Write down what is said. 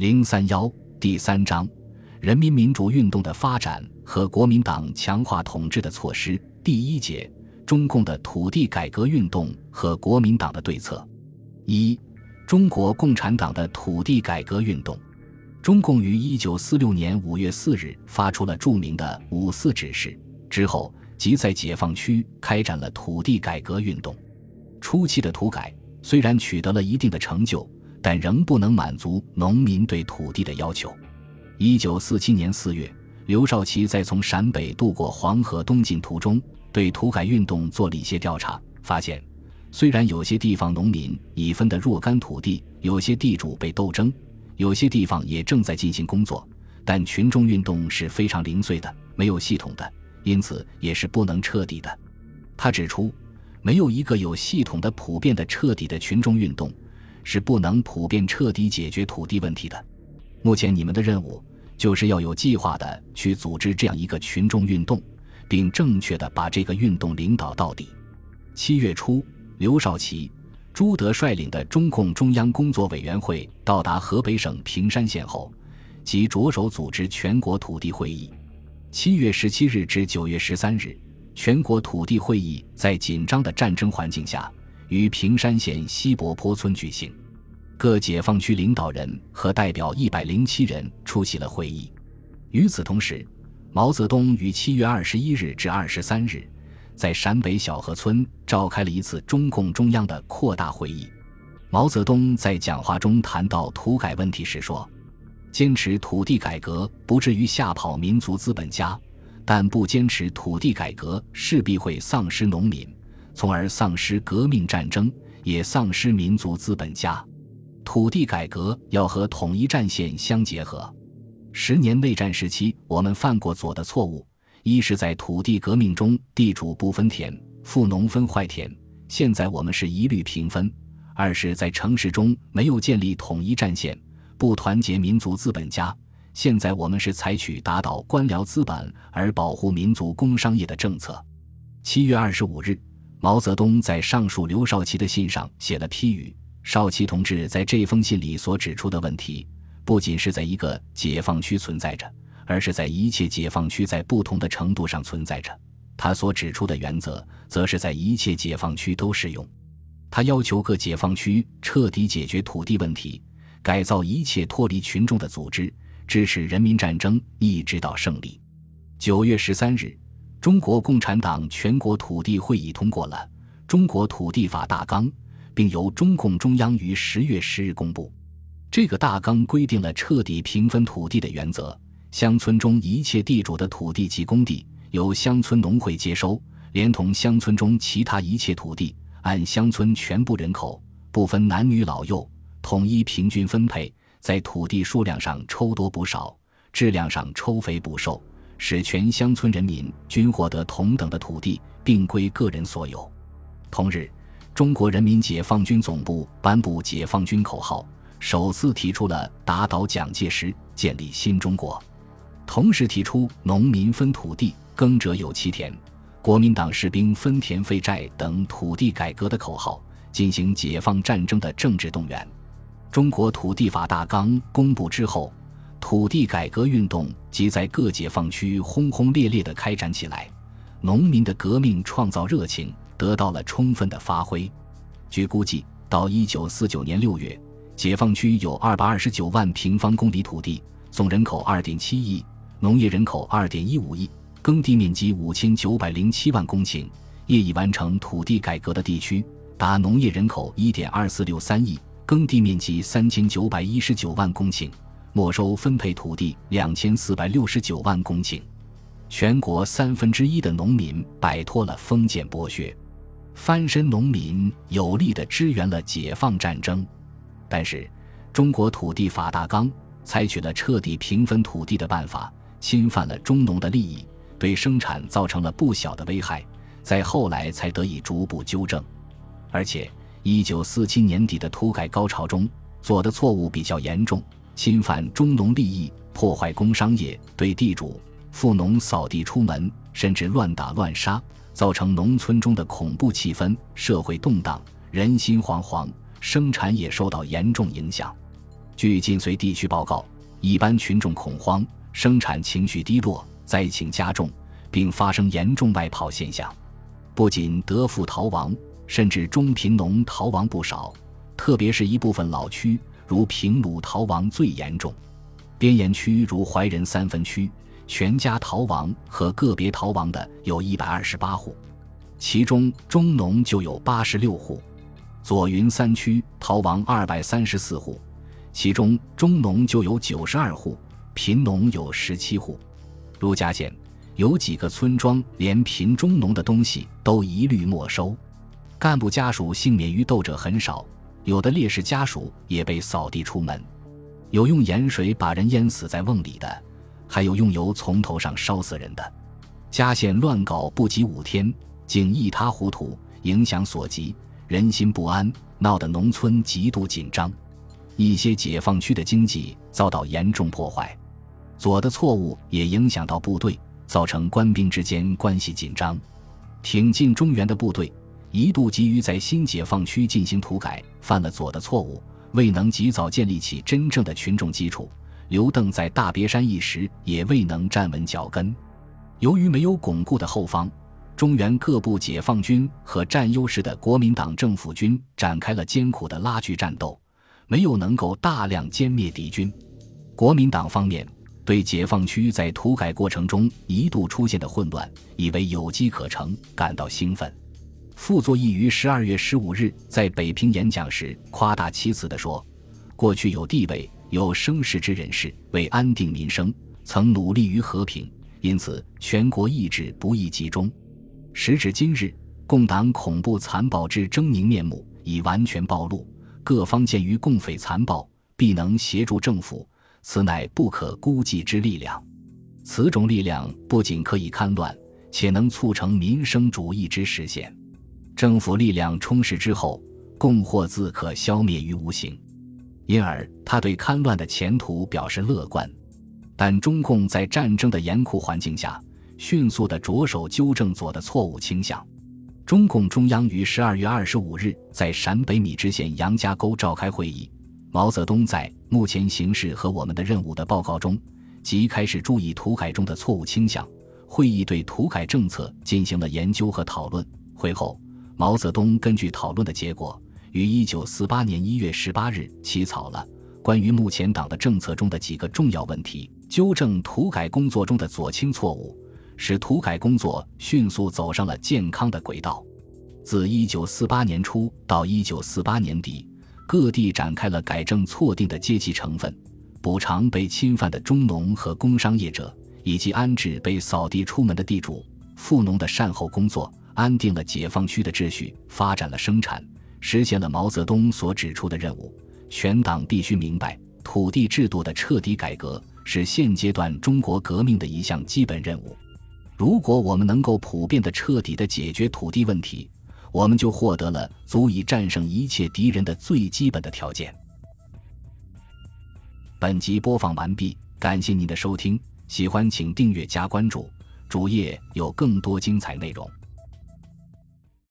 零三幺第三章：人民民主运动的发展和国民党强化统治的措施。第一节：中共的土地改革运动和国民党的对策。一、中国共产党的土地改革运动。中共于一九四六年五月四日发出了著名的五四指示，之后即在解放区开展了土地改革运动。初期的土改虽然取得了一定的成就。但仍不能满足农民对土地的要求。一九四七年四月，刘少奇在从陕北渡过黄河东进途中，对土改运动做了一些调查，发现，虽然有些地方农民已分得若干土地，有些地主被斗争，有些地方也正在进行工作，但群众运动是非常零碎的，没有系统的，因此也是不能彻底的。他指出，没有一个有系统的、普遍的、彻底的群众运动。是不能普遍彻底解决土地问题的。目前你们的任务就是要有计划的去组织这样一个群众运动，并正确的把这个运动领导到底。七月初，刘少奇、朱德率领的中共中央工作委员会到达河北省平山县后，即着手组织全国土地会议。七月十七日至九月十三日，全国土地会议在紧张的战争环境下。于平山县西柏坡村举行，各解放区领导人和代表一百零七人出席了会议。与此同时，毛泽东于七月二十一日至二十三日，在陕北小河村召开了一次中共中央的扩大会议。毛泽东在讲话中谈到土改问题时说：“坚持土地改革不至于吓跑民族资本家，但不坚持土地改革势必会丧失农民。”从而丧失革命战争，也丧失民族资本家。土地改革要和统一战线相结合。十年内战时期，我们犯过左的错误：一是在土地革命中，地主不分田，富农分坏田；现在我们是一律平分。二是，在城市中没有建立统一战线，不团结民族资本家；现在我们是采取打倒官僚资本而保护民族工商业的政策。七月二十五日。毛泽东在上述刘少奇的信上写了批语。少奇同志在这封信里所指出的问题，不仅是在一个解放区存在着，而是在一切解放区在不同的程度上存在着。他所指出的原则，则是在一切解放区都适用。他要求各解放区彻底解决土地问题，改造一切脱离群众的组织，支持人民战争一直到胜利。九月十三日。中国共产党全国土地会议通过了《中国土地法大纲》，并由中共中央于十月十日公布。这个大纲规定了彻底平分土地的原则：乡村中一切地主的土地及公地由乡村农会接收，连同乡村中其他一切土地，按乡村全部人口，不分男女老幼，统一平均分配，在土地数量上抽多补少，质量上抽肥补瘦。使全乡村人民均获得同等的土地，并归个人所有。同日，中国人民解放军总部颁布解放军口号，首次提出了打倒蒋介石，建立新中国。同时提出农民分土地，耕者有其田，国民党士兵分田废债等土地改革的口号，进行解放战争的政治动员。中国土地法大纲公布之后。土地改革运动即在各解放区轰轰烈烈地开展起来，农民的革命创造热情得到了充分的发挥。据估计，到一九四九年六月，解放区有二百二十九万平方公里土地，总人口二点七亿，农业人口二点一五亿，耕地面积五千九百零七万公顷。业已完成土地改革的地区达农业人口一点二四六三亿，耕地面积三千九百一十九万公顷。没收分配土地两千四百六十九万公顷，全国三分之一的农民摆脱了封建剥削，翻身农民有力地支援了解放战争。但是，中国土地法大纲采取了彻底平分土地的办法，侵犯了中农的利益，对生产造成了不小的危害，在后来才得以逐步纠正。而且，一九四七年底的土改高潮中做的错误比较严重。侵犯中农利益，破坏工商业，对地主、富农扫地出门，甚至乱打乱杀，造成农村中的恐怖气氛，社会动荡，人心惶惶，生产也受到严重影响。据晋绥地区报告，一般群众恐慌，生产情绪低落，灾情加重，并发生严重外跑现象。不仅德富逃亡，甚至中贫农逃亡不少，特别是一部分老区，如平鲁逃亡最严重。边沿区如怀仁三分区，全家逃亡和个别逃亡的有一百二十八户，其中中农就有八十六户。左云三区逃亡二百三十四户，其中中农就有九十二户，贫农有十七户。如家县有几个村庄连贫中农的东西都一律没收，干部家属幸免于斗者很少，有的烈士家属也被扫地出门。有用盐水把人淹死在瓮里的，还有用油从头上烧死人的。嘉县乱搞不及五天，竟一塌糊涂，影响所及。人心不安，闹得农村极度紧张，一些解放区的经济遭到严重破坏。左的错误也影响到部队，造成官兵之间关系紧张。挺进中原的部队一度急于在新解放区进行土改，犯了左的错误，未能及早建立起真正的群众基础。刘邓在大别山一时也未能站稳脚跟，由于没有巩固的后方。中原各部解放军和占优势的国民党政府军展开了艰苦的拉锯战斗，没有能够大量歼灭敌军。国民党方面对解放区在土改过程中一度出现的混乱，以为有机可乘，感到兴奋。傅作义于十二月十五日在北平演讲时夸大其词地说：“过去有地位、有声势之人士为安定民生，曾努力于和平，因此全国意志不易集中。”时至今日，共党恐怖残暴之狰狞面目已完全暴露。各方鉴于共匪残暴，必能协助政府，此乃不可估计之力量。此种力量不仅可以勘乱，且能促成民生主义之实现。政府力量充实之后，共祸自可消灭于无形。因而，他对勘乱的前途表示乐观。但中共在战争的严酷环境下。迅速地着手纠正左的错误倾向。中共中央于十二月二十五日在陕北米脂县杨家沟召开会议。毛泽东在《目前形势和我们的任务》的报告中，即开始注意土改中的错误倾向。会议对土改政策进行了研究和讨论。会后，毛泽东根据讨论的结果，于一九四八年一月十八日起草了关于目前党的政策中的几个重要问题，纠正土改工作中的左倾错误。使土改工作迅速走上了健康的轨道。自1948年初到1948年底，各地展开了改正错定的阶级成分、补偿被侵犯的中农和工商业者，以及安置被扫地出门的地主、富农的善后工作，安定了解放区的秩序，发展了生产，实现了毛泽东所指出的任务。全党必须明白，土地制度的彻底改革是现阶段中国革命的一项基本任务。如果我们能够普遍的、彻底的解决土地问题，我们就获得了足以战胜一切敌人的最基本的条件。本集播放完毕，感谢您的收听，喜欢请订阅加关注，主页有更多精彩内容。